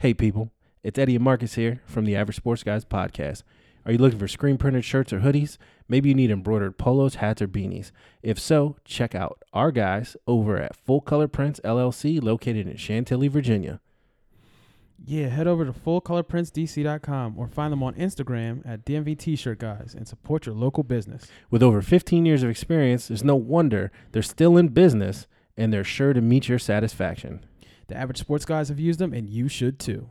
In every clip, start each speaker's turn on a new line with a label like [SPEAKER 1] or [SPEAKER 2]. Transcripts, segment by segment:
[SPEAKER 1] Hey, people, it's Eddie and Marcus here from the Average Sports Guys podcast. Are you looking for screen printed shirts or hoodies? Maybe you need embroidered polos, hats, or beanies. If so, check out our guys over at Full Color Prints LLC, located in Chantilly, Virginia.
[SPEAKER 2] Yeah, head over to fullcolorprintsdc.com or find them on Instagram at DMV T-shirt guys and support your local business.
[SPEAKER 1] With over 15 years of experience, there's no wonder they're still in business and they're sure to meet your satisfaction.
[SPEAKER 2] The average sports guys have used them and you should too.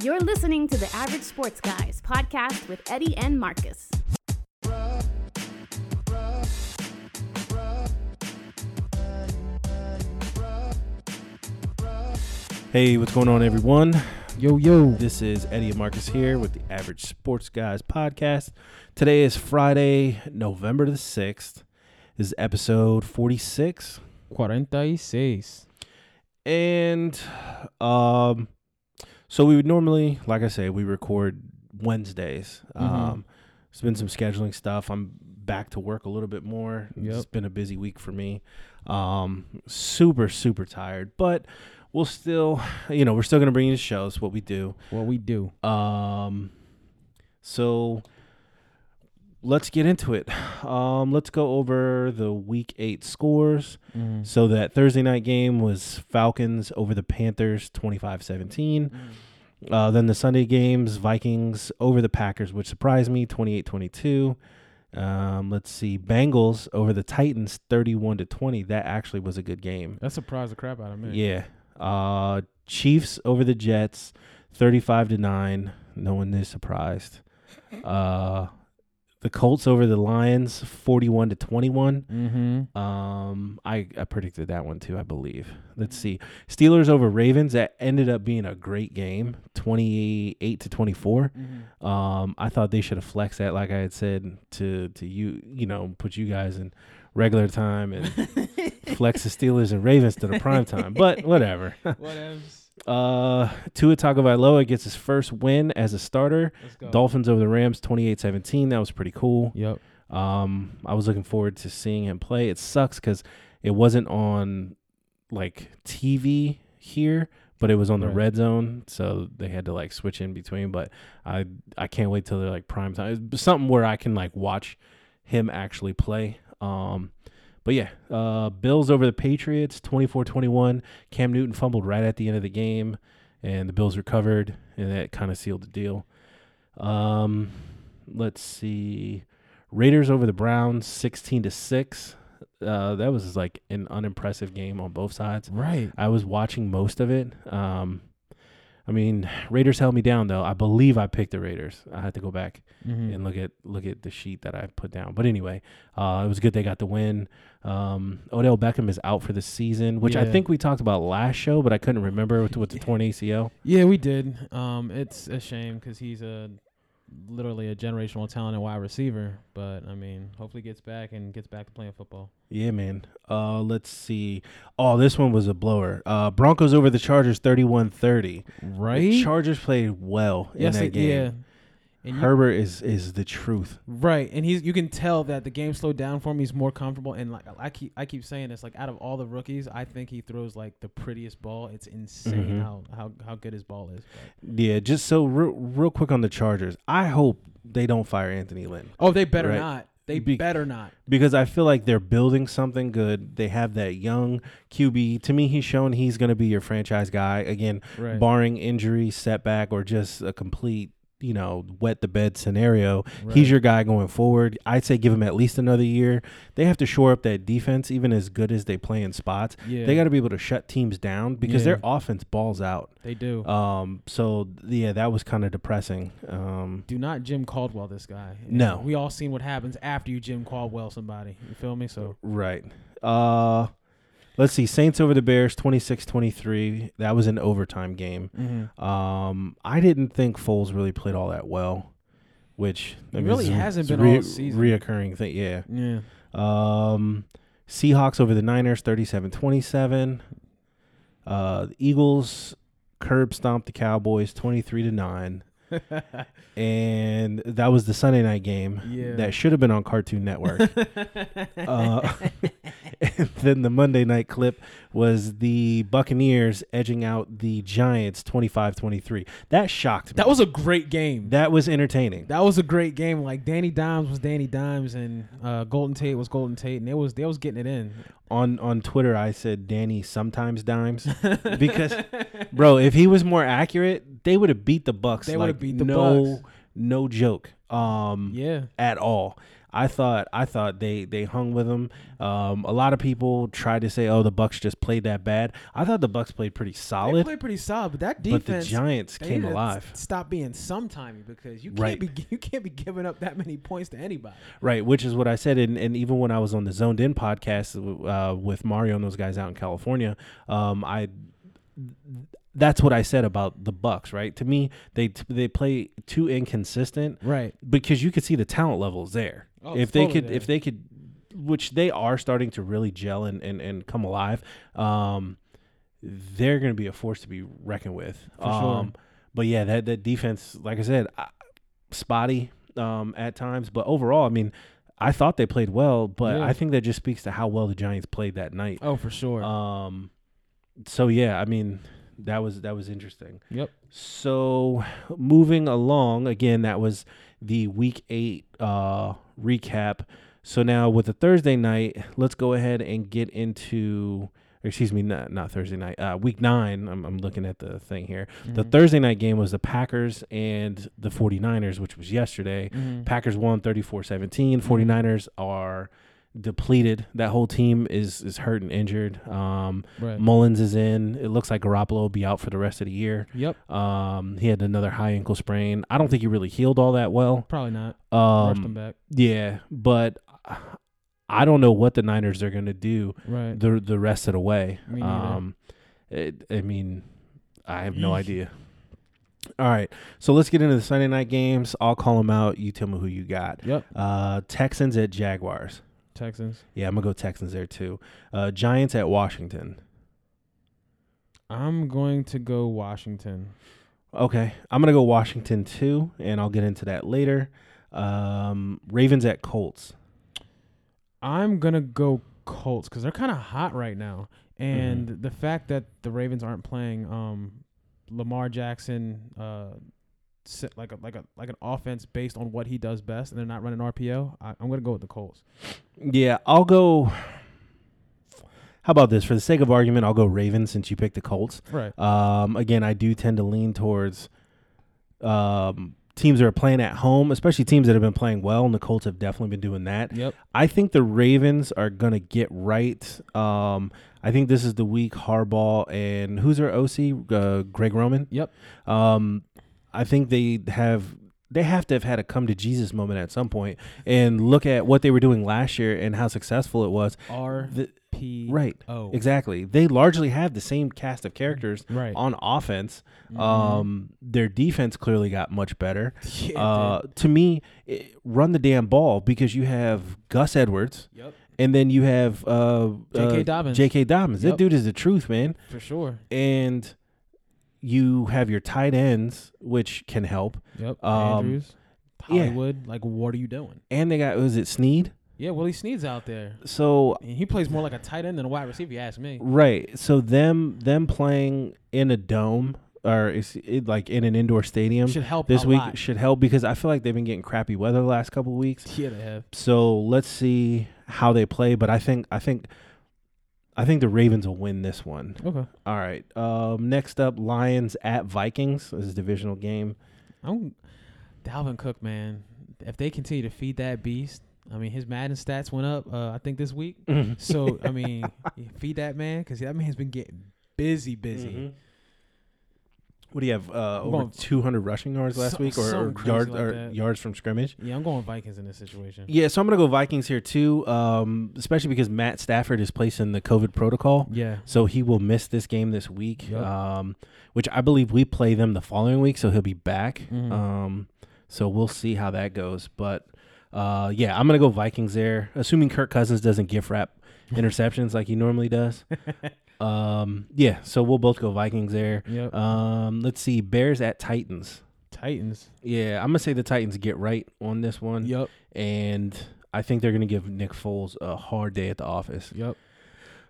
[SPEAKER 3] You're listening to the Average Sports Guys podcast with Eddie and Marcus.
[SPEAKER 1] Hey, what's going on, everyone?
[SPEAKER 2] Yo yo.
[SPEAKER 1] This is Eddie and Marcus here with the Average Sports Guys podcast. Today is Friday, November the 6th. This is episode 46.
[SPEAKER 2] 46.
[SPEAKER 1] And um so we would normally, like I say, we record Wednesdays.
[SPEAKER 2] Mhm.
[SPEAKER 1] Um there's been some scheduling stuff. I'm back to work a little bit more. It's been a busy week for me. Um super super tired, but we'll still, you know, we're still going to bring you the shows what we do.
[SPEAKER 2] What we do.
[SPEAKER 1] Um, so let's get into it. Um, let's go over the week eight scores.
[SPEAKER 2] Mm.
[SPEAKER 1] So that Thursday night game was Falcons over the Panthers 25 17. Uh, then the Sunday games, Vikings over the Packers, which surprised me 28 22. Um, let's see, Bengals over the Titans 31 to 20. That actually was a good game.
[SPEAKER 2] That surprised the crap out of me.
[SPEAKER 1] Yeah. Uh Chiefs over the Jets, thirty-five to nine. No one is surprised. Uh the Colts over the Lions, forty-one to twenty-one.
[SPEAKER 2] Mm-hmm.
[SPEAKER 1] Um, I, I predicted that one too, I believe. Let's see. Steelers over Ravens. That ended up being a great game, twenty-eight to twenty-four.
[SPEAKER 2] Mm-hmm.
[SPEAKER 1] Um, I thought they should have flexed that, like I had said to to you, you know, put you guys in regular time and flex the Steelers and Ravens to the prime time. But whatever.
[SPEAKER 2] Whatevs.
[SPEAKER 1] Uh, Tua Tagovailoa gets his first win as a starter. Dolphins over the Rams, 28-17. That was pretty cool.
[SPEAKER 2] Yep.
[SPEAKER 1] Um, I was looking forward to seeing him play. It sucks because it wasn't on like TV here, but it was on the
[SPEAKER 2] Right.
[SPEAKER 1] red zone, so they had to like switch in between. But I I can't wait till they're like prime time. It's something where I can like watch him actually play. Um, but yeah, uh, Bills over the Patriots, 24-21. Cam Newton fumbled right at the end of the game, and the Bills recovered, and that kind of sealed the deal. Um, let's see, Raiders over the Browns, sixteen to six. Uh, that was like an unimpressive game on both sides.
[SPEAKER 2] Right.
[SPEAKER 1] I was watching most of it. Um, I mean, Raiders held me down though. I believe I picked the Raiders. I had to go back
[SPEAKER 2] Mm-hmm.
[SPEAKER 1] and look at look at the sheet that I put down. But anyway, uh, it was good they got the win. Um, Odell Beckham is out for the season, which I think we talked about last show, but I couldn't remember with, with the torn ACL.
[SPEAKER 2] Yeah, we did. Um, it's a shame because he's a literally a generational talent and wide receiver. But I mean, hopefully gets back and gets back to playing football.
[SPEAKER 1] Yeah, man. Uh, let's see. Oh, this one was a blower. Uh, Broncos over the Chargers, 31-30.
[SPEAKER 2] Right.
[SPEAKER 1] The Chargers played well in
[SPEAKER 2] yes,
[SPEAKER 1] that
[SPEAKER 2] it-
[SPEAKER 1] game.
[SPEAKER 2] And you-
[SPEAKER 1] Herbert is is the truth.
[SPEAKER 2] Right, and he's you can tell that the game slowed down for him. He's more comfortable, and like I keep I keep saying this, like out of all the rookies, I think he throws like the prettiest ball. It's insane
[SPEAKER 1] Mhm.
[SPEAKER 2] how, how how good his ball is. But-
[SPEAKER 1] Yeah, just so real, real quick on the Chargers. I hope they don't fire Anthony Lynn.
[SPEAKER 2] Oh, they better
[SPEAKER 1] Right.
[SPEAKER 2] not. They
[SPEAKER 1] Be-
[SPEAKER 2] better not.
[SPEAKER 1] because I feel like they're building something good. They have that young QB. To me, he's shown he's going to be your franchise guy again,
[SPEAKER 2] Right.
[SPEAKER 1] barring injury, setback, or just a complete you know wet the bed scenario.
[SPEAKER 2] Right.
[SPEAKER 1] He's your guy going forward. I'd say give him at least another year. They have to shore up that defense, even as good as they play in spots.
[SPEAKER 2] yeah.
[SPEAKER 1] They got to be able to shut teams down because
[SPEAKER 2] Yeah.
[SPEAKER 1] their offense balls out.
[SPEAKER 2] They do.
[SPEAKER 1] Um, so yeah, that was kind of depressing. Um,
[SPEAKER 2] do not Jim Caldwell this guy.
[SPEAKER 1] No.
[SPEAKER 2] we all seen what happens after you Jim Caldwell somebody. You feel me? So
[SPEAKER 1] Right. Uh let's see. Saints over the Bears 26-23. That was an overtime game.
[SPEAKER 2] mhm.
[SPEAKER 1] Um I didn't think Foles really played all that well, which I mean,
[SPEAKER 2] really hasn't been all season.
[SPEAKER 1] reoccurring thing, yeah.
[SPEAKER 2] yeah.
[SPEAKER 1] Um Seahawks over the Niners 37-27. Uh the Eagles curb stomped the Cowboys 23 to 9. And that was the Sunday night game
[SPEAKER 2] Yeah.
[SPEAKER 1] that should have been on Cartoon Network. uh, then the Monday night clip was the Buccaneers edging out the Giants 25-23. That shocked me.
[SPEAKER 2] That was a great game.
[SPEAKER 1] that was entertaining.
[SPEAKER 2] That was a great game. Like Danny Dimes was Danny Dimes, and uh, Golden Tate was Golden Tate, and it was they was getting it in.
[SPEAKER 1] on on Twitter, I said Danny sometimes dimes because, bro, if he was more accurate, they would have beat the Bucks.
[SPEAKER 2] They
[SPEAKER 1] like,
[SPEAKER 2] would've beat the
[SPEAKER 1] no,
[SPEAKER 2] Bucks.
[SPEAKER 1] no joke. Um,
[SPEAKER 2] Yeah,
[SPEAKER 1] at all. I thought I thought they they hung with them. Um, a lot of people tried to say, "Oh, the Bucks just played that bad." I thought the Bucks played pretty solid.
[SPEAKER 2] they played pretty solid, but that
[SPEAKER 1] but
[SPEAKER 2] defense.
[SPEAKER 1] the Giants came alive.
[SPEAKER 2] Stop being sometimey because you can't
[SPEAKER 1] Right.
[SPEAKER 2] be you can't be giving up that many points to anybody.
[SPEAKER 1] Right, which is what I said, and, and even when I was on the Zoned In podcast uh, with Mario and those guys out in California, um, I that's what I said about the Bucks. Right, to me, they they play too inconsistent
[SPEAKER 2] Right.
[SPEAKER 1] because you could see the talent levels there.
[SPEAKER 2] Oh,
[SPEAKER 1] if they could,
[SPEAKER 2] there.
[SPEAKER 1] if they could, which they are starting to really gel and and, and come alive, um, they're going to be a force to be reckoned with.
[SPEAKER 2] For sure.
[SPEAKER 1] um, But yeah, that that defense, like I said, spotty um, at times, but overall, I mean. I thought they played well, but
[SPEAKER 2] Yeah.
[SPEAKER 1] I think that just speaks to how well the Giants played that night.
[SPEAKER 2] Oh, for sure.
[SPEAKER 1] Um, so yeah, I mean, that was that was interesting.
[SPEAKER 2] yep.
[SPEAKER 1] So moving along, again, that was the week eight uh, recap. So now with the Thursday night, let's go ahead and get into. Excuse me, not not Thursday night. Uh, week nine. I'm, I'm looking at the thing here. The
[SPEAKER 2] Mhm.
[SPEAKER 1] Thursday night game was the Packers and the 49ers, which was yesterday.
[SPEAKER 2] Mhm.
[SPEAKER 1] Packers won 34-17. 49ers are depleted. That whole team is is hurt and injured. Um,
[SPEAKER 2] Right.
[SPEAKER 1] Mullens is in. It looks like Garoppolo will be out for the rest of the year.
[SPEAKER 2] Yep.
[SPEAKER 1] Um, he had another high ankle sprain. I don't think he really healed all that well.
[SPEAKER 2] Probably not. Rushed him
[SPEAKER 1] Um,
[SPEAKER 2] back.
[SPEAKER 1] yeah, but I don't know what the Niners are going to do
[SPEAKER 2] Right.
[SPEAKER 1] the the rest of the way.
[SPEAKER 2] Me.
[SPEAKER 1] Um, it, I mean, I have no idea. All right, so let's get into the Sunday night games. I'll call them out. You tell me who you got.
[SPEAKER 2] Yep.
[SPEAKER 1] Uh, Texans at Jaguars.
[SPEAKER 2] Texans.
[SPEAKER 1] Yeah, I'm gonna go Texans there too. Uh, Giants at Washington.
[SPEAKER 2] I'm going to go Washington.
[SPEAKER 1] Okay, I'm gonna go Washington too, and I'll get into that later. Um, Ravens at Colts.
[SPEAKER 2] I'm gonna go Colts because they're kind of hot right now, and
[SPEAKER 1] Mm-hmm.
[SPEAKER 2] the fact that the Ravens aren't playing um, Lamar Jackson, uh, like a like a like an offense based on what he does best, and they're not running RPO. I, I'm gonna go with the Colts.
[SPEAKER 1] Yeah, I'll go. How about this? For the sake of argument, I'll go Ravens since you picked the Colts.
[SPEAKER 2] Right.
[SPEAKER 1] Um, again, I do tend to lean towards um, teams that are playing at home, especially teams that have been playing well, and the Colts have definitely been doing that.
[SPEAKER 2] Yep.
[SPEAKER 1] I think the Ravens are going to get right. Um, I think this is the week Harbaugh and who's their OC? Uh, Greg Roman.
[SPEAKER 2] Yep.
[SPEAKER 1] Um, I think they have they have to have had a come to Jesus moment at some point and look at what they were doing last year and how successful it was.
[SPEAKER 2] R
[SPEAKER 1] The,
[SPEAKER 2] P
[SPEAKER 1] right.
[SPEAKER 2] O.
[SPEAKER 1] Exactly. They largely have the same cast of characters
[SPEAKER 2] Right.
[SPEAKER 1] on offense.
[SPEAKER 2] Mhm.
[SPEAKER 1] Um, their defense clearly got much better.
[SPEAKER 2] Yeah,
[SPEAKER 1] Uh, to me, it, run the damn ball because you have Gus Edwards.
[SPEAKER 2] Yep.
[SPEAKER 1] and then you have uh,
[SPEAKER 2] J.K.
[SPEAKER 1] uh,
[SPEAKER 2] Dobbins.
[SPEAKER 1] J.K. Dobbins. That dude is the truth, man.
[SPEAKER 2] For sure.
[SPEAKER 1] And you have your tight ends, which can help.
[SPEAKER 2] Yep.
[SPEAKER 1] Um,
[SPEAKER 2] Andrews. Hollywood. Like, what are you doing?
[SPEAKER 1] And they got was it Snead?
[SPEAKER 2] Yeah, Willie Snead's out there.
[SPEAKER 1] So
[SPEAKER 2] And he plays more like a tight end than a wide receiver. You ask me.
[SPEAKER 1] right. So them them playing in a dome or is it like in an indoor stadium
[SPEAKER 2] Should help
[SPEAKER 1] this week
[SPEAKER 2] lot.
[SPEAKER 1] should help because I feel like they've been getting crappy weather the last couple weeks.
[SPEAKER 2] Yeah, they have.
[SPEAKER 1] So let's see how they play. But I think I think I think the Ravens will win this one.
[SPEAKER 2] Okay.
[SPEAKER 1] All right. Um, next up, Lions at Vikings. This is a divisional game.
[SPEAKER 2] I'm Dalvin Cook, man. If they continue to feed that beast, I mean, his Madden stats went up. Uh, I think this week. So I mean, feed that man because that man's been getting busy, busy.
[SPEAKER 1] Mhm. What do you have? Uh, over
[SPEAKER 2] going-
[SPEAKER 1] 200 rushing yards last
[SPEAKER 2] So-
[SPEAKER 1] week, or, or yards
[SPEAKER 2] like
[SPEAKER 1] or yards from scrimmage?
[SPEAKER 2] Yeah, I'm going Vikings in this situation.
[SPEAKER 1] Yeah, so I'm gonna go Vikings here too. Um, especially because Matt Stafford is placed in the COVID protocol,
[SPEAKER 2] Yeah.
[SPEAKER 1] so he will miss this game this week.
[SPEAKER 2] Yep.
[SPEAKER 1] Um, which I believe we play them the following week, so he'll be back.
[SPEAKER 2] Mhm.
[SPEAKER 1] Um, so we'll see how that goes. But uh, yeah, I'm gonna go Vikings there, assuming Kirk Cousins doesn't gift wrap interceptions like he normally does. Um, yeah, so we'll both go Vikings there.
[SPEAKER 2] Yep.
[SPEAKER 1] Um, let's see, Bears at Titans.
[SPEAKER 2] Titans.
[SPEAKER 1] Yeah, I'm gonna say the Titans get right on this one,
[SPEAKER 2] Yep.
[SPEAKER 1] and I think they're gonna give Nick Foles a hard day at the office.
[SPEAKER 2] Yep.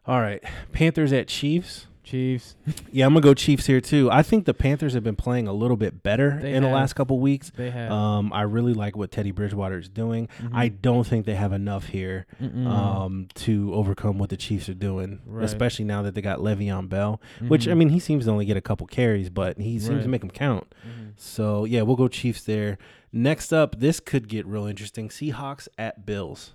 [SPEAKER 1] All right, Panthers at Chiefs.
[SPEAKER 2] Chiefs.
[SPEAKER 1] Yeah, I'm gonna go Chiefs here too. I think the Panthers have been playing a little bit better
[SPEAKER 2] They
[SPEAKER 1] in the last couple weeks.
[SPEAKER 2] They have.
[SPEAKER 1] Um, I really like what Teddy Bridgewater is doing.
[SPEAKER 2] Mhm.
[SPEAKER 1] I don't think they have enough here um, to overcome what the Chiefs are doing,
[SPEAKER 2] Right.
[SPEAKER 1] especially now that they got Le'Veon Bell, which I mean he seems to only get a couple carries, but he seems
[SPEAKER 2] Right.
[SPEAKER 1] to make them count.
[SPEAKER 2] Mhm.
[SPEAKER 1] So yeah, we'll go Chiefs there. Next up, this could get real interesting: Seahawks at Bills.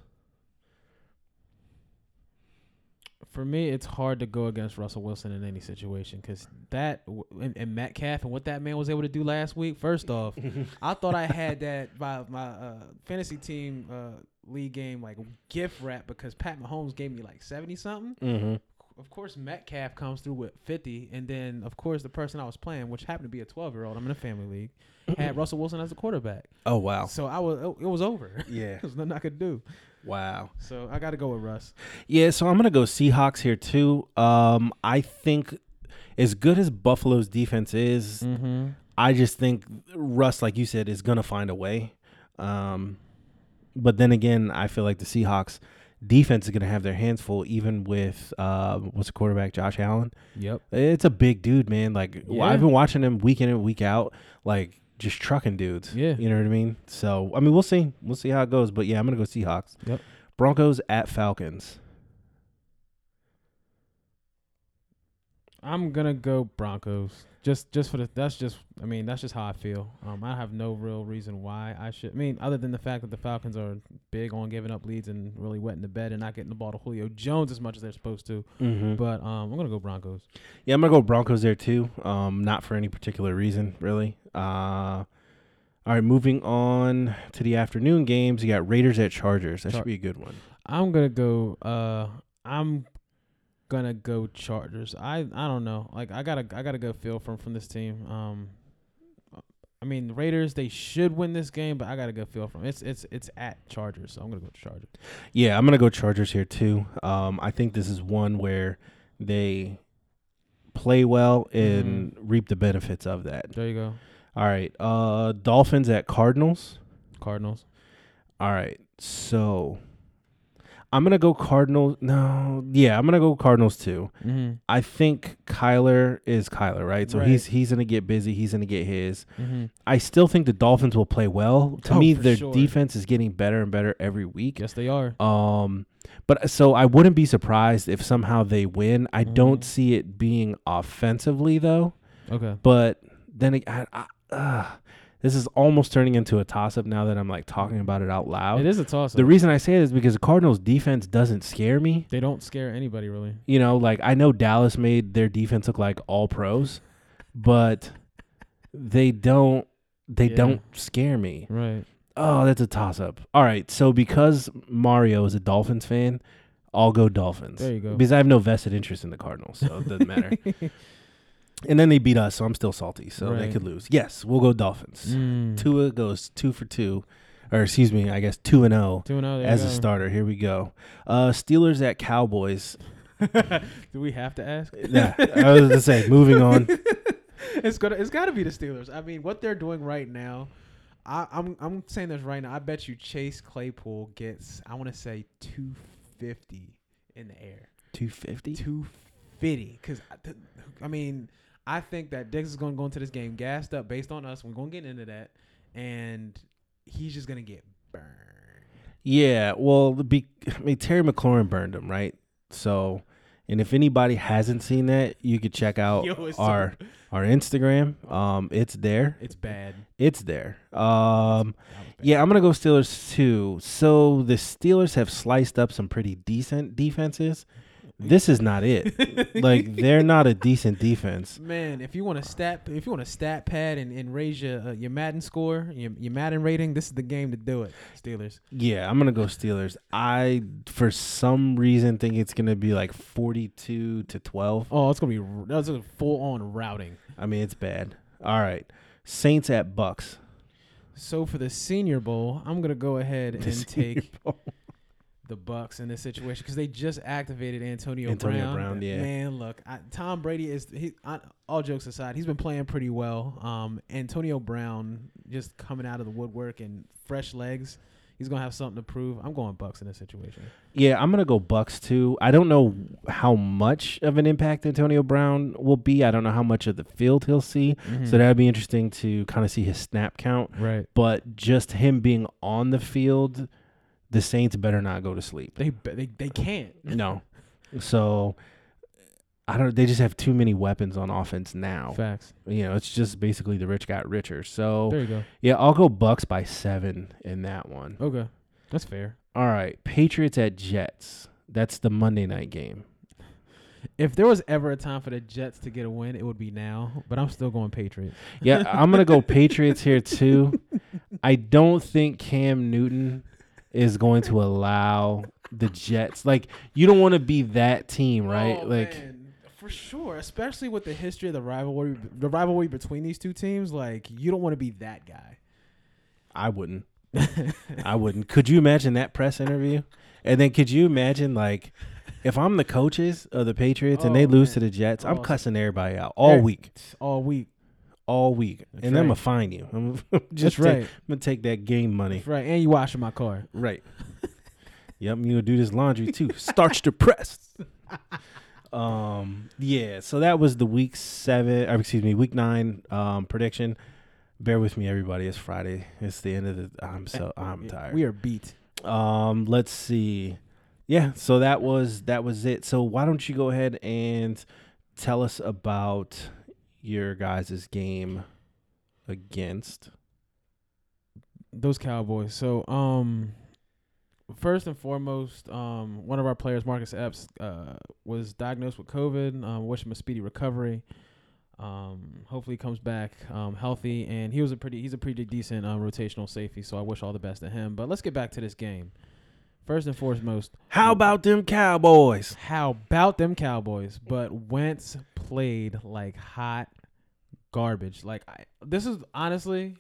[SPEAKER 2] For me, it's hard to go against Russell Wilson in any situation because that and, and Metcalf and what that man was able to do last week. First off, I thought I had that by my uh, fantasy team uh, league game like gift wrap because Pat Mahomes gave me like seventy something.
[SPEAKER 1] Mm-hmm.
[SPEAKER 2] Of course, Metcalf comes through with fifty, and then of course the person I was playing, which happened to be a twelve year old, I'm in a family league, had Russell Wilson as a quarterback.
[SPEAKER 1] Oh wow,
[SPEAKER 2] So I was it was over.
[SPEAKER 1] yeah,
[SPEAKER 2] There's nothing I could do.
[SPEAKER 1] Wow.
[SPEAKER 2] So I got to go with Russ.
[SPEAKER 1] Yeah, so I'm gonna go Seahawks here too. Um, I think as good as Buffalo's defense is,
[SPEAKER 2] Mm-hmm.
[SPEAKER 1] I just think Russ, like you said, is gonna find a way. Um, but then again, I feel like the Seahawks defense is gonna have their hands full, even with uh, what's the quarterback, Josh Allen.
[SPEAKER 2] Yep.
[SPEAKER 1] It's a big dude, man. Like
[SPEAKER 2] Yeah.
[SPEAKER 1] I've been watching him week in and week out, like just trucking dudes.
[SPEAKER 2] Yeah.
[SPEAKER 1] you know what I mean. So I mean, we'll see, we'll see how it goes. But yeah, I'm gonna go Seahawks.
[SPEAKER 2] Yep.
[SPEAKER 1] Broncos at Falcons.
[SPEAKER 2] I'm gonna go Broncos. Just just for the that's just I mean that's just how I feel. Um, I have no real reason why I should. I mean, other than the fact that the Falcons are big on giving up leads and really wetting the bed and not getting the ball to Julio Jones as much as they're supposed to.
[SPEAKER 1] Mm-hmm.
[SPEAKER 2] But um, I'm gonna go Broncos.
[SPEAKER 1] Yeah, I'm gonna go Broncos there too. Um, not for any particular reason, really. Uh, all right, moving on to the afternoon games. You got Raiders at Chargers. That
[SPEAKER 2] Char-
[SPEAKER 1] should be a good one.
[SPEAKER 2] I'm gonna go. Uh, I'm gonna go Chargers. I I don't know. Like I gotta I gotta go feel from from this team. Um, I mean Raiders they should win this game, but I gotta go feel from it's it's it's at Chargers, so I'm gonna go Chargers.
[SPEAKER 1] Yeah, I'm gonna go Chargers here too. Um, I think this is one where they play well and reap the benefits of that.
[SPEAKER 2] There you go,
[SPEAKER 1] All right, uh, Dolphins at Cardinals.
[SPEAKER 2] Cardinals.
[SPEAKER 1] All right, so I'm gonna go Cardinals. No, yeah, I'm gonna go Cardinals too.
[SPEAKER 2] Mm-hmm.
[SPEAKER 1] I think Kyler is Kyler, right? So
[SPEAKER 2] Right.
[SPEAKER 1] he's he's gonna get busy. He's gonna get his.
[SPEAKER 2] Mm-hmm.
[SPEAKER 1] I still think the Dolphins will play well. To
[SPEAKER 2] Oh,
[SPEAKER 1] me, their
[SPEAKER 2] sure.
[SPEAKER 1] defense is getting better and better every week.
[SPEAKER 2] Yes, they are.
[SPEAKER 1] Um, but so I wouldn't be surprised if somehow they win. I don't
[SPEAKER 2] Mhm.
[SPEAKER 1] see it being offensively though.
[SPEAKER 2] Okay.
[SPEAKER 1] But then I, I, uh, this is almost turning into a toss up now that I'm like talking about it out loud.
[SPEAKER 2] It is a toss. Up.
[SPEAKER 1] The reason I say it is because the Cardinals defense doesn't scare me.
[SPEAKER 2] they don't scare anybody really.
[SPEAKER 1] You know, like I know Dallas made their defense look like all pros, but they don't they
[SPEAKER 2] Yeah.
[SPEAKER 1] don't scare me.
[SPEAKER 2] Right.
[SPEAKER 1] Oh, that's a toss up. All right, so because Mario is a Dolphins fan, I'll go Dolphins.
[SPEAKER 2] There you go.
[SPEAKER 1] Because I have no vested interest in the Cardinals, so it doesn't matter. and then they beat us, so I'm still salty. So they could lose. Yes, we'll go Dolphins.
[SPEAKER 2] Mm.
[SPEAKER 1] Tua goes two for two, or excuse me, I guess two and zero
[SPEAKER 2] Two and oh,
[SPEAKER 1] as a starter. Here we go. Uh, Steelers at Cowboys.
[SPEAKER 2] Do we have to ask?
[SPEAKER 1] Yeah, I was gonna say. Moving on.
[SPEAKER 2] it's gonna it's gotta be the Steelers. I mean, what they're doing right now, I, I'm I'm saying this right now. I bet you Chase Claypool gets I want to say 250 in the air,
[SPEAKER 1] Two fifty.
[SPEAKER 2] 250. Because I mean, I think that Diggs is gonna go into this game gassed up based on us. We're gonna get into that, and he's just gonna get burned.
[SPEAKER 1] Yeah, well, the be, I mean, Terry McLaurin burned him, right? So, and if anybody hasn't seen that, you could check out
[SPEAKER 2] Yo, it's so-
[SPEAKER 1] our our Instagram. Um, it's there.
[SPEAKER 2] It's bad.
[SPEAKER 1] It's there. Um, yeah, I'm gonna go Steelers too. So the Steelers have sliced up some pretty decent defenses. This is not it. like they're not a decent defense.
[SPEAKER 2] Man, if you want to stat, if you want to stat pad and, and raise your uh, your Madden score, your, your Madden rating, this is the game to do it. Steelers.
[SPEAKER 1] Yeah, I'm gonna go Steelers. I for some reason think it's gonna be like 42 to 12.
[SPEAKER 2] Oh, it's gonna be that's a full on routing.
[SPEAKER 1] I mean, it's bad. All right. Saints at Bucks.
[SPEAKER 2] So for the Senior Bowl, I'm gonna go ahead
[SPEAKER 1] The
[SPEAKER 2] and take the Bucks in this situation because they just activated Antonio, Brown.
[SPEAKER 1] Antonio
[SPEAKER 2] Brown.
[SPEAKER 1] Brown, yeah.
[SPEAKER 2] Man, look, I, Tom Brady is he. I, all jokes aside, he's been playing pretty well. Um, Antonio Brown just coming out of the woodwork and fresh legs. He's gonna have something to prove. I'm going Bucks in this situation.
[SPEAKER 1] Yeah, I'm gonna go Bucks too. I don't know how much of an impact Antonio Brown will be. I don't know how much of the field he'll see.
[SPEAKER 2] Mm-hmm.
[SPEAKER 1] So that'd be interesting to kind of see his snap count.
[SPEAKER 2] right.
[SPEAKER 1] But just him being on the field, the Saints better not go to sleep.
[SPEAKER 2] They they they can't.
[SPEAKER 1] No. So I don't. They just have too many weapons on offense now.
[SPEAKER 2] Facts.
[SPEAKER 1] You know, it's just basically the rich got richer. So
[SPEAKER 2] There you go.
[SPEAKER 1] yeah, I'll go Bucks by seven in that one.
[SPEAKER 2] Okay, that's fair.
[SPEAKER 1] All right, Patriots at Jets. That's the Monday night game.
[SPEAKER 2] If there was ever a time for the Jets to get a win, it would be now. But I'm still going Patriots.
[SPEAKER 1] Yeah, I'm gonna go Patriots here too. I don't think Cam Newton is going to allow the Jets. Like, you don't want to be that team, oh, right?
[SPEAKER 2] Oh,
[SPEAKER 1] like,
[SPEAKER 2] man, for sure, especially with the history of the rivalry, the rivalry between these two teams. Like, you don't want to be that guy.
[SPEAKER 1] I wouldn't. I wouldn't. Could you imagine that press interview? And then could you imagine like if I'm the coaches of the Patriots and they
[SPEAKER 2] Oh,
[SPEAKER 1] lose
[SPEAKER 2] man.
[SPEAKER 1] to the Jets, I'm
[SPEAKER 2] Oh.
[SPEAKER 1] cussing everybody out all week,
[SPEAKER 2] all week.
[SPEAKER 1] All week,
[SPEAKER 2] That's
[SPEAKER 1] and I'm gonna find you. I'm
[SPEAKER 2] That's
[SPEAKER 1] just take-
[SPEAKER 2] right.
[SPEAKER 1] I'm gonna take that game money.
[SPEAKER 2] That's right. And you washing my car.
[SPEAKER 1] Right. yep, I'm gonna do this laundry too. Starch to press. um. Yeah. So that was the week seven. Or excuse me, week nine. Um. Prediction. Bear with me, everybody. It's Friday. It's the end of the. I'm so. I'm tired.
[SPEAKER 2] We are beat.
[SPEAKER 1] Um, let's see. Yeah, so that was that was it. So why don't you go ahead and tell us about your guys' game against
[SPEAKER 2] those Cowboys. So, um, first and foremost, um, one of our players, Marcus Epps, uh, was diagnosed with COVID. Um, wish him a speedy recovery. Um, hopefully he comes back um, healthy, and he was a pretty he's a pretty decent um, rotational safety. So I wish all the best to him. But let's get back to this game. First and foremost,
[SPEAKER 1] How about them Cowboys?
[SPEAKER 2] how about them Cowboys? But Wentz played like hot garbage. Like I, this is honestly,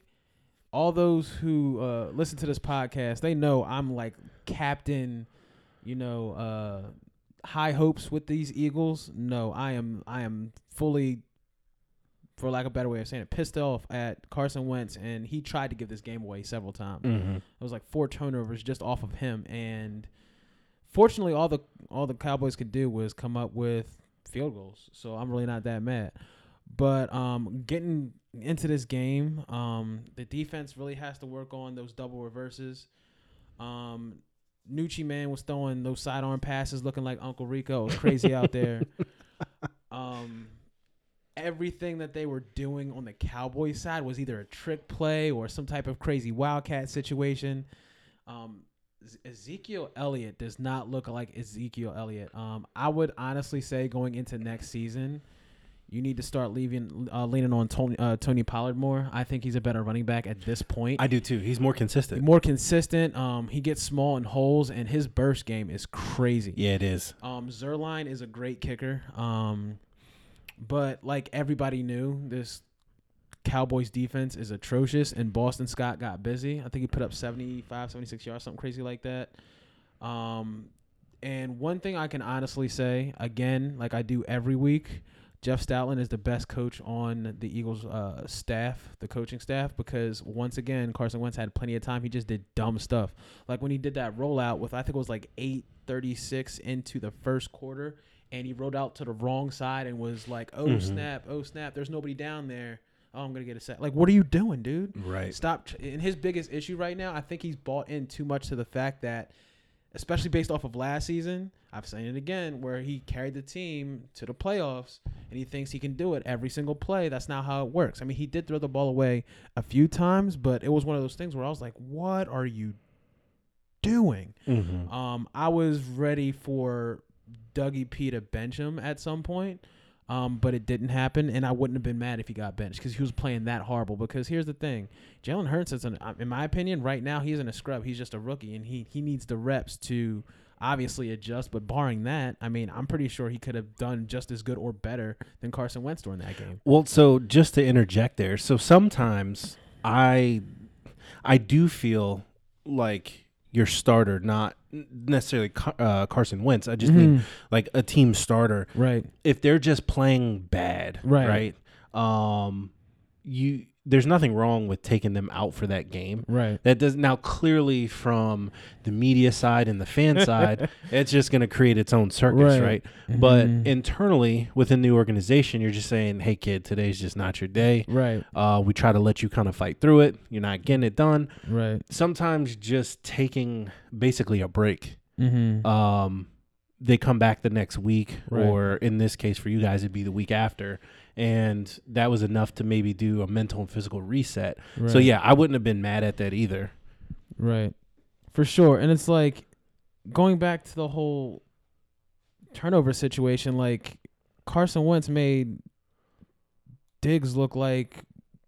[SPEAKER 2] all those who uh, listen to this podcast, they know I'm like captain. You know, uh, high hopes with these Eagles. No, I am. I am fully, for lack of a better way of saying it, pissed off at Carson Wentz, and he tried to give this game away several times.
[SPEAKER 1] Mm-hmm.
[SPEAKER 2] It was like four turnovers just off of him, and fortunately, all the all the Cowboys could do was come up with field goals. So I'm really not that mad. But um, getting into this game, um, the defense really has to work on those double reverses. Um, Nucci man was throwing those sidearm passes, looking like Uncle Rico. It was crazy out there. Um, everything that they were doing on the Cowboys side was either a trick play or some type of crazy wildcat situation. Um, Ezekiel Elliott does not look like Ezekiel Elliott. Um, I would honestly say going into next season, you need to start leaving uh, leaning on Tony uh, Tony Pollard more. I think he's a better running back at this point.
[SPEAKER 1] I do too. He's more consistent.
[SPEAKER 2] more consistent. Um, he gets small in holes, and his burst game is crazy.
[SPEAKER 1] Yeah, it is.
[SPEAKER 2] Um, Zuerlein is a great kicker. Um, but like everybody knew, this Cowboys defense is atrocious, and Boston Scott got busy. I think he put up 75, 76 yards, something crazy like that. Um, and one thing I can honestly say, again, like I do every week, Jeff Stoutland is the best coach on the Eagles uh, staff, the coaching staff, because once again, Carson Wentz had plenty of time. He just did dumb stuff. Like when he did that rollout with, I think it was like 836 into the first quarter, and he rolled out to the wrong side and was like, oh,
[SPEAKER 1] Mhm.
[SPEAKER 2] snap, oh, snap, there's nobody down there. Oh, I'm going to get a set. Like, what are you doing, dude?
[SPEAKER 1] Right.
[SPEAKER 2] Stop. tr- And his biggest issue right now, I think he's bought in too much to the fact that, especially based off of last season, I've seen it again, where he carried the team to the playoffs and he thinks he can do it every single play. That's not how it works. I mean, he did throw the ball away a few times, but it was one of those things where I was like, what are you doing?
[SPEAKER 1] Mm-hmm.
[SPEAKER 2] Um, I was ready for Dougie P to bench him at some point, um, but it didn't happen, and I wouldn't have been mad if he got benched because he was playing that horrible. Because here's the thing, Jalen Hurts is, an, in my opinion, right now he isn't a scrub. He's just a rookie, and he he needs the reps to obviously adjust. But barring that, I mean, I'm pretty sure he could have done just as good or better than Carson Wentz during that game.
[SPEAKER 1] Well, so just to interject there, so sometimes I I do feel like your starter, not necessarily Car- uh, Carson Wentz. I just mean like a team starter.
[SPEAKER 2] right.
[SPEAKER 1] If they're just playing bad,
[SPEAKER 2] Right.
[SPEAKER 1] right? Um, you there's nothing wrong with taking them out for that game.
[SPEAKER 2] Right.
[SPEAKER 1] That does now clearly from the media side and the fan side, it's just going to create its own circus,
[SPEAKER 2] Right.
[SPEAKER 1] right? But
[SPEAKER 2] Mhm.
[SPEAKER 1] internally within the organization, you're just saying, "Hey, kid, today's just not your day.
[SPEAKER 2] Right.
[SPEAKER 1] Uh, we try to let you kind of fight through it. You're not getting it done.
[SPEAKER 2] Right.
[SPEAKER 1] Sometimes just taking basically a break.
[SPEAKER 2] Mm-hmm.
[SPEAKER 1] Um, they come back the next week,
[SPEAKER 2] Right.
[SPEAKER 1] or in this case for you guys, it'd be the week after, and that was enough to maybe do a mental and physical reset.
[SPEAKER 2] right.
[SPEAKER 1] So yeah, I wouldn't have been mad at that either.
[SPEAKER 2] Right. For sure. And it's like going back to the whole turnover situation, like Carson Wentz made Diggs look like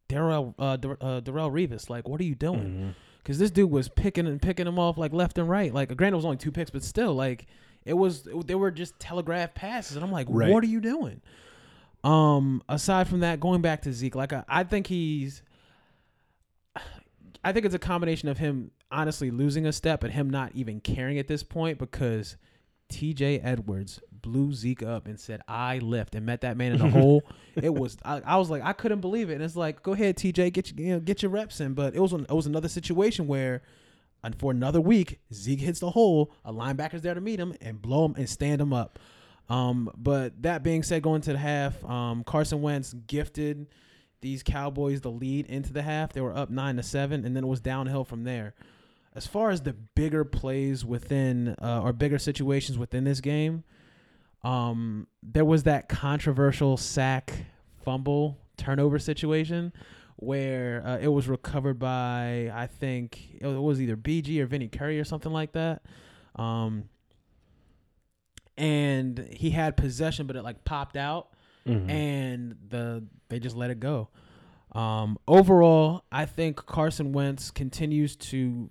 [SPEAKER 2] Darrelle uh, Dar- uh Darrelle Revis. Like, what are you doing?
[SPEAKER 1] Mhm.
[SPEAKER 2] Because this dude was picking and picking him off like left and right. Like, granted, it was only two picks, but still, like, it was they were just telegraph passes, and I'm like,
[SPEAKER 1] Right.
[SPEAKER 2] what are you doing? Um, aside from that, going back to Zeke, like, I, I think he's, I think it's a combination of him honestly losing a step and him not even caring at this point because T.J. Edwards blew Zeke up and said, "I lift," and met that man in the hole. It was, I, I was like, I couldn't believe it, and it's like, go ahead, T.J., get your, you know, get your reps in. But it was, an, it was another situation where, and for another week, Zeke hits the hole, a linebacker's there to meet him and blow him and stand him up. Um, but that being said, going to the half, um, Carson Wentz gifted these Cowboys the lead into the half. They were up nine to seven, and then it was downhill from there. As far as the bigger plays within uh, or bigger situations within this game, um, there was that controversial sack, fumble, turnover situation where uh, it was recovered by I think it was either BG or Vinny Curry or something like that. Um, and he had possession, but it like popped out
[SPEAKER 1] Mhm.
[SPEAKER 2] and the they just let it go. Um, overall, I think Carson Wentz continues to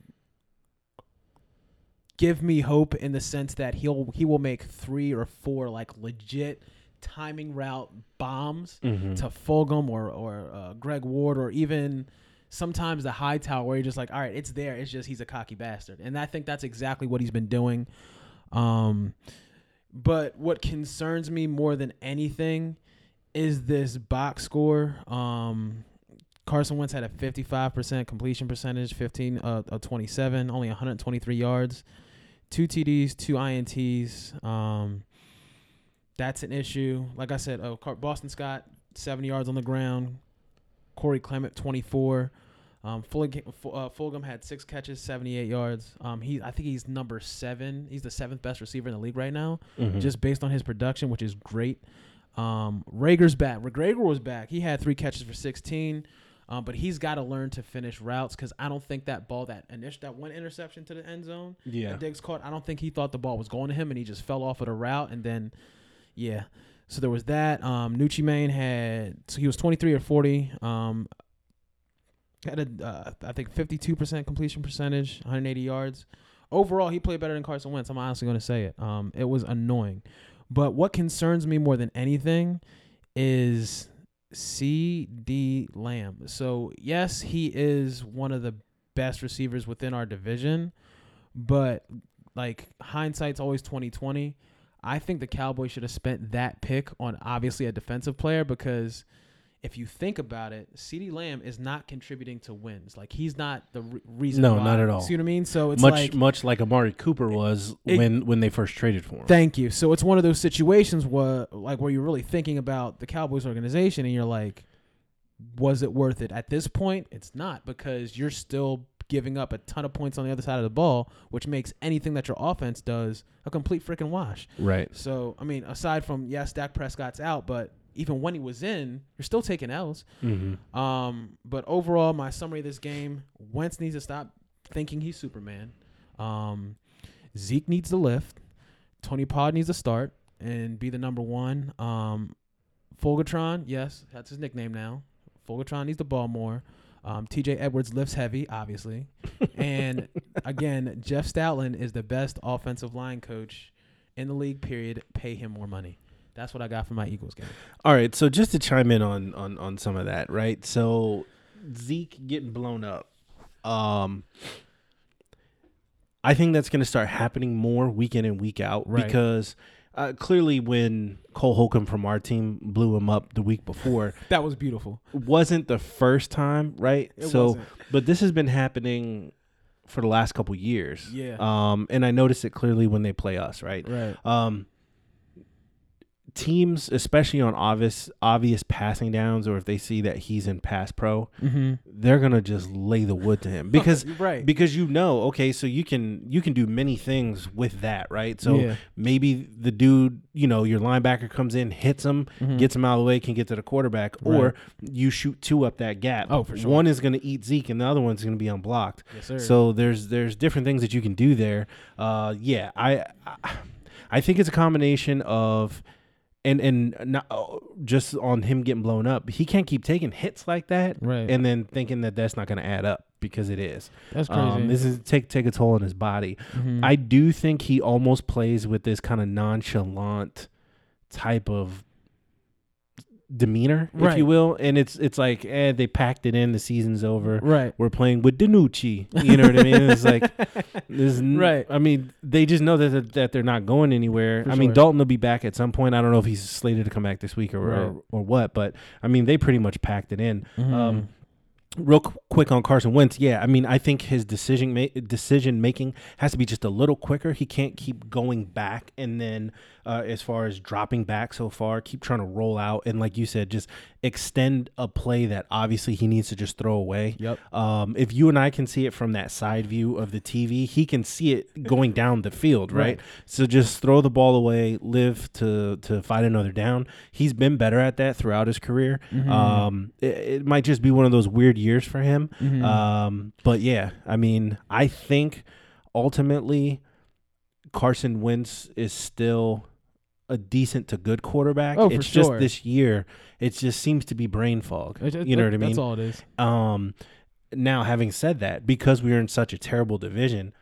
[SPEAKER 2] give me hope in the sense that he'll he will make three or four like legit timing route bombs
[SPEAKER 1] Mhm.
[SPEAKER 2] to Fulgham or or uh, Greg Ward or even sometimes the Hightower where you're just like, all right, it's there. It's just he's a cocky bastard, and I think that's exactly what he's been doing. Um, but what concerns me more than anything is this box score. Um, Carson Wentz had a 55% completion percentage, 15 uh, of 27, only 123 yards, two TDs, two INTs. Um, that's an issue. Like I said, oh, Boston Scott, 70 yards on the ground. Corey Clement, 24. Um, Fulgham, uh, Fulgham had six catches, 78 yards. Um, he, I think he's number seven. He's the seventh best receiver in the league right now
[SPEAKER 1] Mhm.
[SPEAKER 2] just based on his production, which is great. Um, Reagor's back. Reagor was back. He had three catches for 16, um, but he's got to learn to finish routes because I don't think that ball, that initial, that one interception to the end zone
[SPEAKER 1] yeah.
[SPEAKER 2] that Diggs caught, I don't think he thought the ball was going to him, and he just fell off of the route, and then, yeah. So there was that. Um, Nucci Main had, so he was 23 or 40. Um, had a, uh, I think 52% completion percentage, 180 yards. Overall, he played better than Carson Wentz. I'm honestly going to say it. Um, it was annoying. But what concerns me more than anything is CeeDee Lamb. So, yes, he is one of the best receivers within our division, but like hindsight's always 2020. I think the Cowboys should have spent that pick on obviously a defensive player because if you think about it, CeeDee Lamb is not contributing to wins. Like he's not the re- reason.
[SPEAKER 1] No,
[SPEAKER 2] why.
[SPEAKER 1] not at all.
[SPEAKER 2] See what I mean? So it's
[SPEAKER 1] much
[SPEAKER 2] like
[SPEAKER 1] much like Amari Cooper was
[SPEAKER 2] It-
[SPEAKER 1] when when they first traded for him.
[SPEAKER 2] Thank you. So it's one of those situations where like where you're really thinking about the Cowboys organization and you're like, was it worth it? At this point, it's not because you're still giving up a ton of points on the other side of the ball, which makes anything that your offense does a complete freaking wash.
[SPEAKER 1] right.
[SPEAKER 2] So I mean, aside from yes, Dak Prescott's out, but even when he was in, you're still taking L's.
[SPEAKER 1] Mm-hmm.
[SPEAKER 2] Um, but overall, my summary of this game: Wentz needs to stop thinking he's Superman. Um, Zeke needs to lift. Tony Pod needs to start and be the number one. Um, Fulgatron, yes, that's his nickname now. Fulgatron needs the ball more. Um, T.J. Edwards lifts heavy, obviously, and again, Jeff Stoutland is the best offensive line coach in the league. Period. Pay him more money. That's what I got from my Eagles game.
[SPEAKER 1] All right, so just to chime in on on on some of that, right? So Zeke getting blown up. Um I think that's going to start happening more week in and week out
[SPEAKER 2] Right.
[SPEAKER 1] because uh, clearly when Cole Holcomb from our team blew him up the week before,
[SPEAKER 2] That was beautiful.
[SPEAKER 1] wasn't the first time, right?
[SPEAKER 2] It
[SPEAKER 1] so,
[SPEAKER 2] wasn't.
[SPEAKER 1] but this has been happening for the last couple years.
[SPEAKER 2] Yeah.
[SPEAKER 1] Um, and I notice it clearly when they play us, right?
[SPEAKER 2] Right.
[SPEAKER 1] Um, teams, especially on obvious obvious passing downs, or if they see that he's in pass pro,
[SPEAKER 2] Mm-hmm.
[SPEAKER 1] they're gonna just lay the wood to him because
[SPEAKER 2] right.
[SPEAKER 1] because you know, okay, so you can you can do many things with that, right? So
[SPEAKER 2] Yeah.
[SPEAKER 1] maybe the dude, you know, your linebacker comes in, hits him,
[SPEAKER 2] Mhm.
[SPEAKER 1] gets him out of the way, can get to the quarterback,
[SPEAKER 2] Right.
[SPEAKER 1] or you shoot two up that gap.
[SPEAKER 2] Oh, for sure.
[SPEAKER 1] One is gonna eat Zeke, and the other one's gonna be unblocked.
[SPEAKER 2] yes, sir.
[SPEAKER 1] So there's there's different things that you can do there. Uh, yeah, I I- I think it's a combination of. And and not uh, just on him getting blown up, he can't keep taking hits like that,
[SPEAKER 2] right.
[SPEAKER 1] and then thinking that that's not going to add up because it is.
[SPEAKER 2] That's crazy.
[SPEAKER 1] Um, this is take take a toll on his body.
[SPEAKER 2] Mhm.
[SPEAKER 1] I do think he almost plays with this kind of nonchalant type of demeanor, if
[SPEAKER 2] Right.
[SPEAKER 1] you will, and it's it's like, eh, they packed it in. The season's over.
[SPEAKER 2] right.
[SPEAKER 1] We're playing with DiNucci. You know what I mean? It's like there's n-
[SPEAKER 2] Right.
[SPEAKER 1] I mean, they just know that that they're not going anywhere.
[SPEAKER 2] For
[SPEAKER 1] I mean. Dalton will be back at some point. I don't know if he's slated to come back this week or
[SPEAKER 2] Right.
[SPEAKER 1] or, or what, but I mean, they pretty much packed it in.
[SPEAKER 2] Mhm.
[SPEAKER 1] Um, real qu- quick on Carson Wentz, yeah, I mean, I think his decision ma- decision making has to be just a little quicker. He can't keep going back and then, uh, as far as dropping back so far, keep trying to roll out and, like you said, just extend a play that obviously he needs to just throw away.
[SPEAKER 2] Yep.
[SPEAKER 1] Um, if you and I can see it from that side view of the TV, he can see it going down the field, right?
[SPEAKER 2] Right.
[SPEAKER 1] So just throw the ball away, live to to fight another down. He's been better at that throughout his career.
[SPEAKER 2] Mhm.
[SPEAKER 1] Um, it, it might just be one of those weird years for him.
[SPEAKER 2] Mhm.
[SPEAKER 1] Um, but yeah, I mean, I think ultimately Carson Wentz is still a decent to good quarterback.
[SPEAKER 2] Oh, for
[SPEAKER 1] it's just
[SPEAKER 2] sure.
[SPEAKER 1] this year, it just seems to be brain fog.
[SPEAKER 2] It's just-
[SPEAKER 1] You know
[SPEAKER 2] that-
[SPEAKER 1] what I mean?
[SPEAKER 2] That's all it is.
[SPEAKER 1] Um, now having said that, because we are in such a terrible division,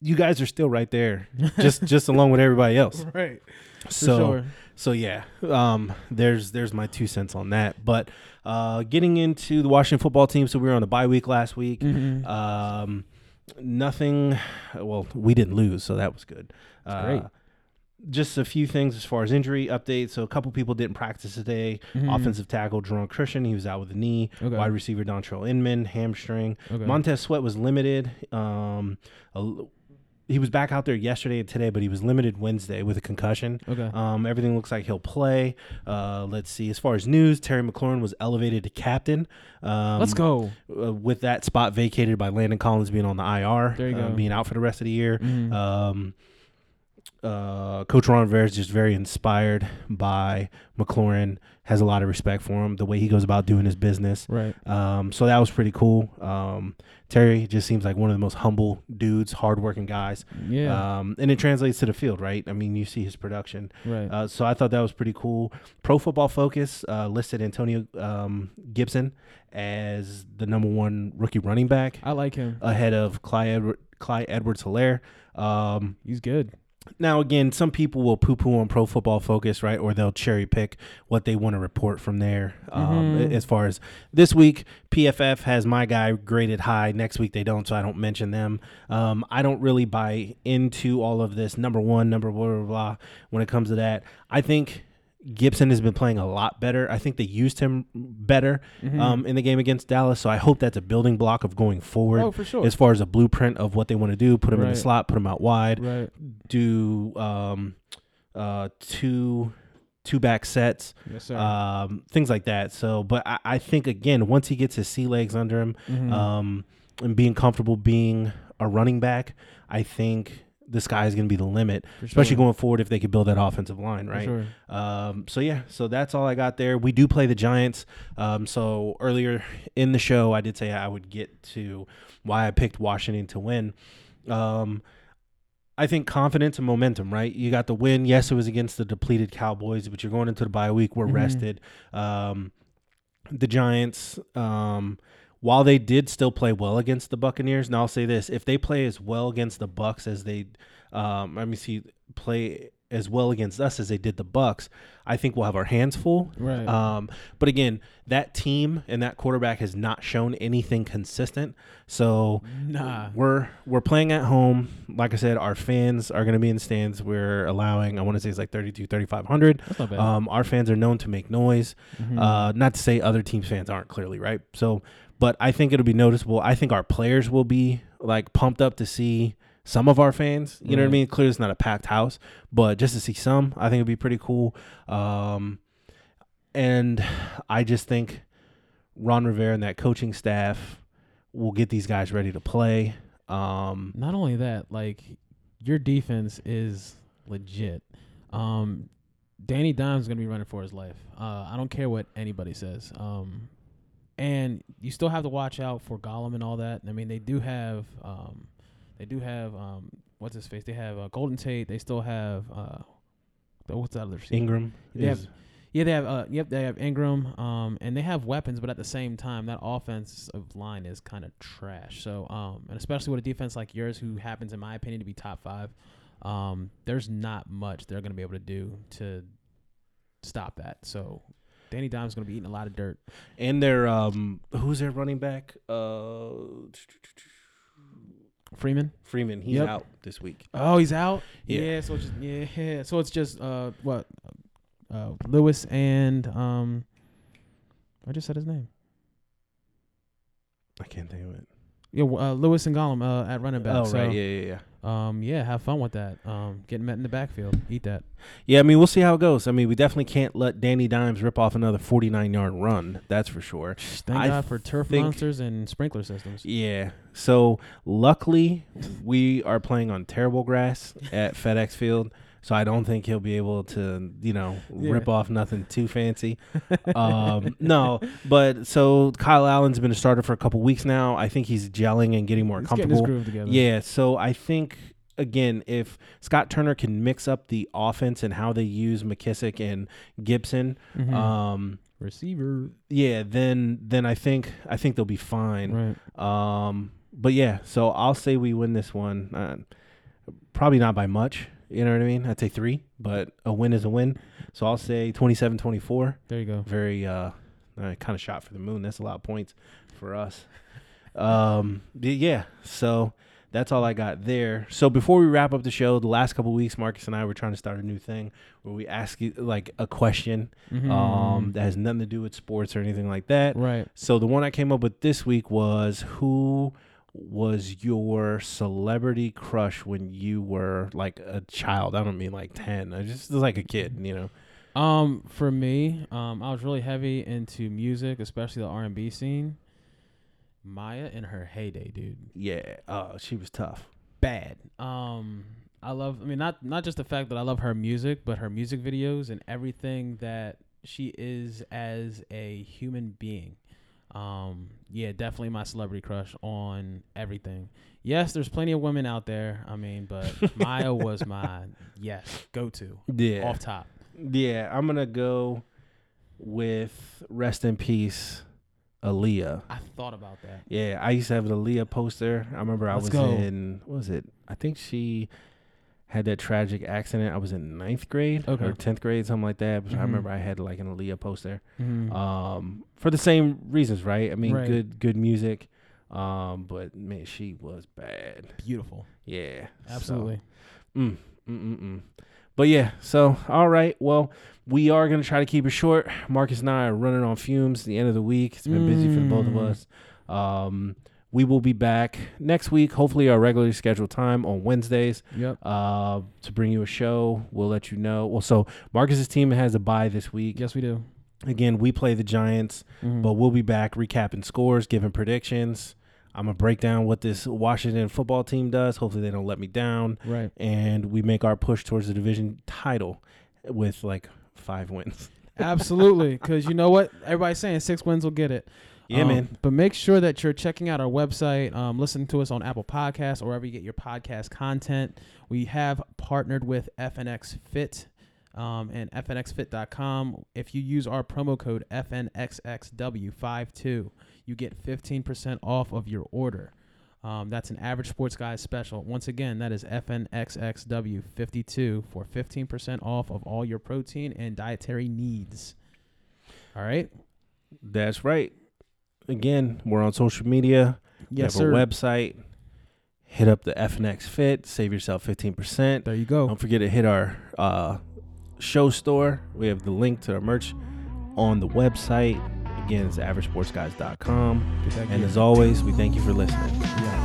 [SPEAKER 1] you guys are still right there, just just along with everybody else.
[SPEAKER 2] right.
[SPEAKER 1] So
[SPEAKER 2] sure.
[SPEAKER 1] so yeah, um, there's there's my two cents on that. But uh, getting into the Washington football team, so we were on a bye week last week.
[SPEAKER 2] Mhm.
[SPEAKER 1] Um, nothing. Well, we didn't lose, so that was good. Uh,
[SPEAKER 2] great.
[SPEAKER 1] Just a few things as far as injury updates. So a couple people didn't practice today.
[SPEAKER 2] Mhm.
[SPEAKER 1] Offensive tackle Geron Christian, he was out with a knee.
[SPEAKER 2] Okay.
[SPEAKER 1] Wide receiver Dontrell Inman, hamstring.
[SPEAKER 2] Okay.
[SPEAKER 1] Montez Sweat was limited. Um, a he was back out there yesterday and today, but he was limited Wednesday with a concussion.
[SPEAKER 2] okay.
[SPEAKER 1] Um, everything looks like he'll play. Uh, let's see. As far as news, Terry McLaurin was elevated to captain. Um,
[SPEAKER 2] Let's go.
[SPEAKER 1] uh, with that spot vacated by Landon Collins being on the IR,
[SPEAKER 2] There you
[SPEAKER 1] uh,
[SPEAKER 2] go.
[SPEAKER 1] being out for the rest of the year.
[SPEAKER 2] Mhm.
[SPEAKER 1] Um, uh, Coach Ron Rivera is just very inspired by McLaurin. Has a lot of respect for him, the way he goes about doing his business.
[SPEAKER 2] right.
[SPEAKER 1] Um, so that was pretty cool. Um, Terry just seems like one of the most humble dudes, hardworking guys.
[SPEAKER 2] Yeah.
[SPEAKER 1] Um, and it translates to the field, right? I mean, you see his production.
[SPEAKER 2] right.
[SPEAKER 1] Uh, so I thought that was pretty cool. Pro Football Focus uh, listed Antonio um, Gibson as the number one rookie running back
[SPEAKER 2] I like him.
[SPEAKER 1] ahead of Clyde, Clyde Edwards Hilaire. Um,
[SPEAKER 2] He's good.
[SPEAKER 1] Now, again, some people will poo poo on Pro Football Focus, right? Or they'll cherry pick what they want to report from there. Um,
[SPEAKER 2] Mhm.
[SPEAKER 1] As far as this week, PFF has my guy graded high. Next week, they don't, so I don't mention them. Um, I don't really buy into all of this number one, number blah, blah, blah, when it comes to that. I think. Gibson has been playing a lot better. I think they used him better
[SPEAKER 2] Mhm.
[SPEAKER 1] um, in the game against Dallas. So I hope that's a building block of going forward
[SPEAKER 2] oh, for sure.
[SPEAKER 1] as far as a blueprint of what they want to do. Put him in the slot, put him out wide
[SPEAKER 2] right.
[SPEAKER 1] do um, uh, two two back sets,
[SPEAKER 2] Yes, sir.
[SPEAKER 1] um, things like that. So, but I, I think again, once he gets his sea legs under him,
[SPEAKER 2] Mhm.
[SPEAKER 1] um, and being comfortable being a running back, I think the sky is going to be the limit,
[SPEAKER 2] For
[SPEAKER 1] especially going forward if they could build that offensive line, right?
[SPEAKER 2] sure.
[SPEAKER 1] Um, so yeah, so that's all I got there. We do play the Giants. Um, so earlier in the show, I did say I would get to why I picked Washington to win. Um, I think confidence and momentum, right? You got the win. Yes, it was against the depleted Cowboys, but you're going into the bye week. We're
[SPEAKER 2] Mhm.
[SPEAKER 1] rested. Um, the Giants, um, while they did still play well against the Buccaneers, and I'll say this: if they play as well against the Bucks as they, um, let me see, play as well against us as they did the Bucks, I think we'll have our hands full.
[SPEAKER 2] Right.
[SPEAKER 1] Um, but again, that team and that quarterback has not shown anything consistent. So
[SPEAKER 2] Nah.
[SPEAKER 1] we're we're playing at home. Like I said, our fans are going to be in the stands. We're allowing, I want to say it's like 32, 3,500.
[SPEAKER 2] That's not bad.
[SPEAKER 1] Um, our fans are known to make noise.
[SPEAKER 2] Mhm.
[SPEAKER 1] Uh, not to say other teams' fans aren't clearly right. So, but I think it'll be noticeable. I think our players will be like pumped up to see some of our fans. You know what I mean? Clearly, it's not a packed house, but just to see some, I think it'd be pretty cool. Um, and I just think Ron Rivera and that coaching staff will get these guys ready to play. Um,
[SPEAKER 2] Not only that, like your defense is legit. Um, Danny Dimes is gonna be running for his life. Uh, I don't care what anybody says. Um, and you still have to watch out for Gollum and all that. I mean, they do have, um, they do have, um, what's his face? They have uh, Golden Tate. They still have, uh, what's that other receiver?
[SPEAKER 1] Engram
[SPEAKER 2] They have- Yeah, they have. Uh, yep, they have Engram. Um, and they have weapons, but at the same time, that offensive line is kind of trash. So, um, and especially with a defense like yours, who happens, in my opinion, to be top five, um, there's not much they're going to be able to do to stop that. So, Danny Dimes going to be eating a lot of dirt.
[SPEAKER 1] and their um, who's their running back? Uh,
[SPEAKER 2] Freeman.
[SPEAKER 1] Freeman. He's
[SPEAKER 2] Yep.
[SPEAKER 1] out this week.
[SPEAKER 2] Oh, he's out.
[SPEAKER 1] Yeah.
[SPEAKER 2] so it's just yeah. So it's just uh what, uh Lewis and um, I just said his name.
[SPEAKER 1] I can't think of it.
[SPEAKER 2] Yeah, uh, Lewis and Gallman uh, at running back.
[SPEAKER 1] Oh
[SPEAKER 2] so,
[SPEAKER 1] right, yeah, yeah, yeah.
[SPEAKER 2] Um, yeah, have fun with that. Um, getting met in the backfield, eat that.
[SPEAKER 1] Yeah, I mean, we'll see how it goes. I mean, we definitely can't let Danny Dimes rip off another 49 yard run. That's for sure.
[SPEAKER 2] Thank
[SPEAKER 1] I
[SPEAKER 2] God for turf monsters and sprinkler systems.
[SPEAKER 1] Yeah. So, luckily, we are playing on terrible grass at FedEx Field. So, I don't think he'll be able to, you know,
[SPEAKER 2] Yeah.
[SPEAKER 1] rip off nothing too fancy. um, no, but so Kyle Allen's been a starter for a couple weeks now. I think he's gelling and getting more
[SPEAKER 2] He's getting
[SPEAKER 1] comfortable.
[SPEAKER 2] together.
[SPEAKER 1] Yeah, so I think again, if Scott Turner can mix up the offense and how they use McKissic and Gibson,
[SPEAKER 2] Mhm.
[SPEAKER 1] um,
[SPEAKER 2] receiver.
[SPEAKER 1] yeah, then then I think I think they'll be fine.
[SPEAKER 2] Right.
[SPEAKER 1] Um, but yeah, so I'll say we win this one. Uh, probably not by much. You know what I mean? I'd say three, but a win is a win. So I'll say 27-24.
[SPEAKER 2] There you go.
[SPEAKER 1] Very uh, uh kind of shot for the moon. That's a lot of points for us. Um, yeah, so that's all I got there. So before we wrap up the show, the last couple weeks, Marcus and I were trying to start a new thing where we ask you like a question
[SPEAKER 2] Mhm.
[SPEAKER 1] um, that has nothing to do with sports or anything like that.
[SPEAKER 2] right.
[SPEAKER 1] So the one I came up with this week was who was your celebrity crush when you were like a child? I don't mean like 10. I just was like a kid, you know.
[SPEAKER 2] Um, for me, um, I was really heavy into music, especially the R and B scene. Mya in her heyday, dude.
[SPEAKER 1] Yeah. Oh, she was tough.
[SPEAKER 2] bad. Um, I love. I mean, not not just the fact that I love her music, but her music videos and everything that she is as a human being. Um, yeah, definitely my celebrity crush on everything. Yes, there's plenty of women out there. I mean, but Mya was my yes go to
[SPEAKER 1] Yeah.
[SPEAKER 2] off top.
[SPEAKER 1] Yeah, I'm going to go with rest in peace Aaliyah.
[SPEAKER 2] I thought about that.
[SPEAKER 1] Yeah, I used to have an Aaliyah poster. I remember I
[SPEAKER 2] Let's
[SPEAKER 1] was
[SPEAKER 2] go.
[SPEAKER 1] in what was it? I think she had that tragic accident. I was in ninth grade
[SPEAKER 2] Okay.
[SPEAKER 1] or tenth grade, something like that. But I
[SPEAKER 2] Mhm.
[SPEAKER 1] remember I had like an Aaliyah poster.
[SPEAKER 2] Mhm.
[SPEAKER 1] Um, for the same reasons, right? I mean,
[SPEAKER 2] Right.
[SPEAKER 1] good good music. Um, but man, she was bad.
[SPEAKER 2] Beautiful.
[SPEAKER 1] Yeah, so-
[SPEAKER 2] Absolutely.
[SPEAKER 1] Mm, mm, mm, mm. But yeah, so all right. Well, we are gonna try to keep it short. Marcus and I are running on fumes. The end of the week. It's been busy for the both of
[SPEAKER 2] Mm.
[SPEAKER 1] us. Um, we will be back next week. Hopefully, our regularly scheduled time on Wednesdays.
[SPEAKER 2] Yep.
[SPEAKER 1] Uh, to bring you a show. We'll let you know. Well, so Marcus's team has a bye this week.
[SPEAKER 2] Yes, we do.
[SPEAKER 1] Again, we play the Giants,
[SPEAKER 2] Mhm.
[SPEAKER 1] but we'll be back recapping scores, giving predictions. I'm gonna break down what this Washington football team does. Hopefully, they don't let me down
[SPEAKER 2] right.
[SPEAKER 1] and we make our push towards the division title with like five wins.
[SPEAKER 2] Absolutely, because you know what? Everybody's saying six wins will get it.
[SPEAKER 1] Yeah,
[SPEAKER 2] Um,
[SPEAKER 1] man.
[SPEAKER 2] But make sure that you're checking out our website, um, listening to us on Apple Podcasts or wherever you get your podcast content. We have partnered with FNX Fit um, and FNXFit.com. If you use our promo code FNXXW52, you get 15% off of your order. Um, that's an average sports guy special. Once again, that is FNXXW52 for 15% off of all your protein and dietary needs. All right.
[SPEAKER 1] That's right. Again, we're on social media.
[SPEAKER 2] Yes,
[SPEAKER 1] we have
[SPEAKER 2] sir.
[SPEAKER 1] a website. Hit up the FNX Fit. Save yourself 15%.
[SPEAKER 2] there you go.
[SPEAKER 1] Don't forget to hit our uh, show store. We have the link to our merch on the website. Again, it's averagesportsguys.com. And as always, we thank you for listening.
[SPEAKER 2] Yeah.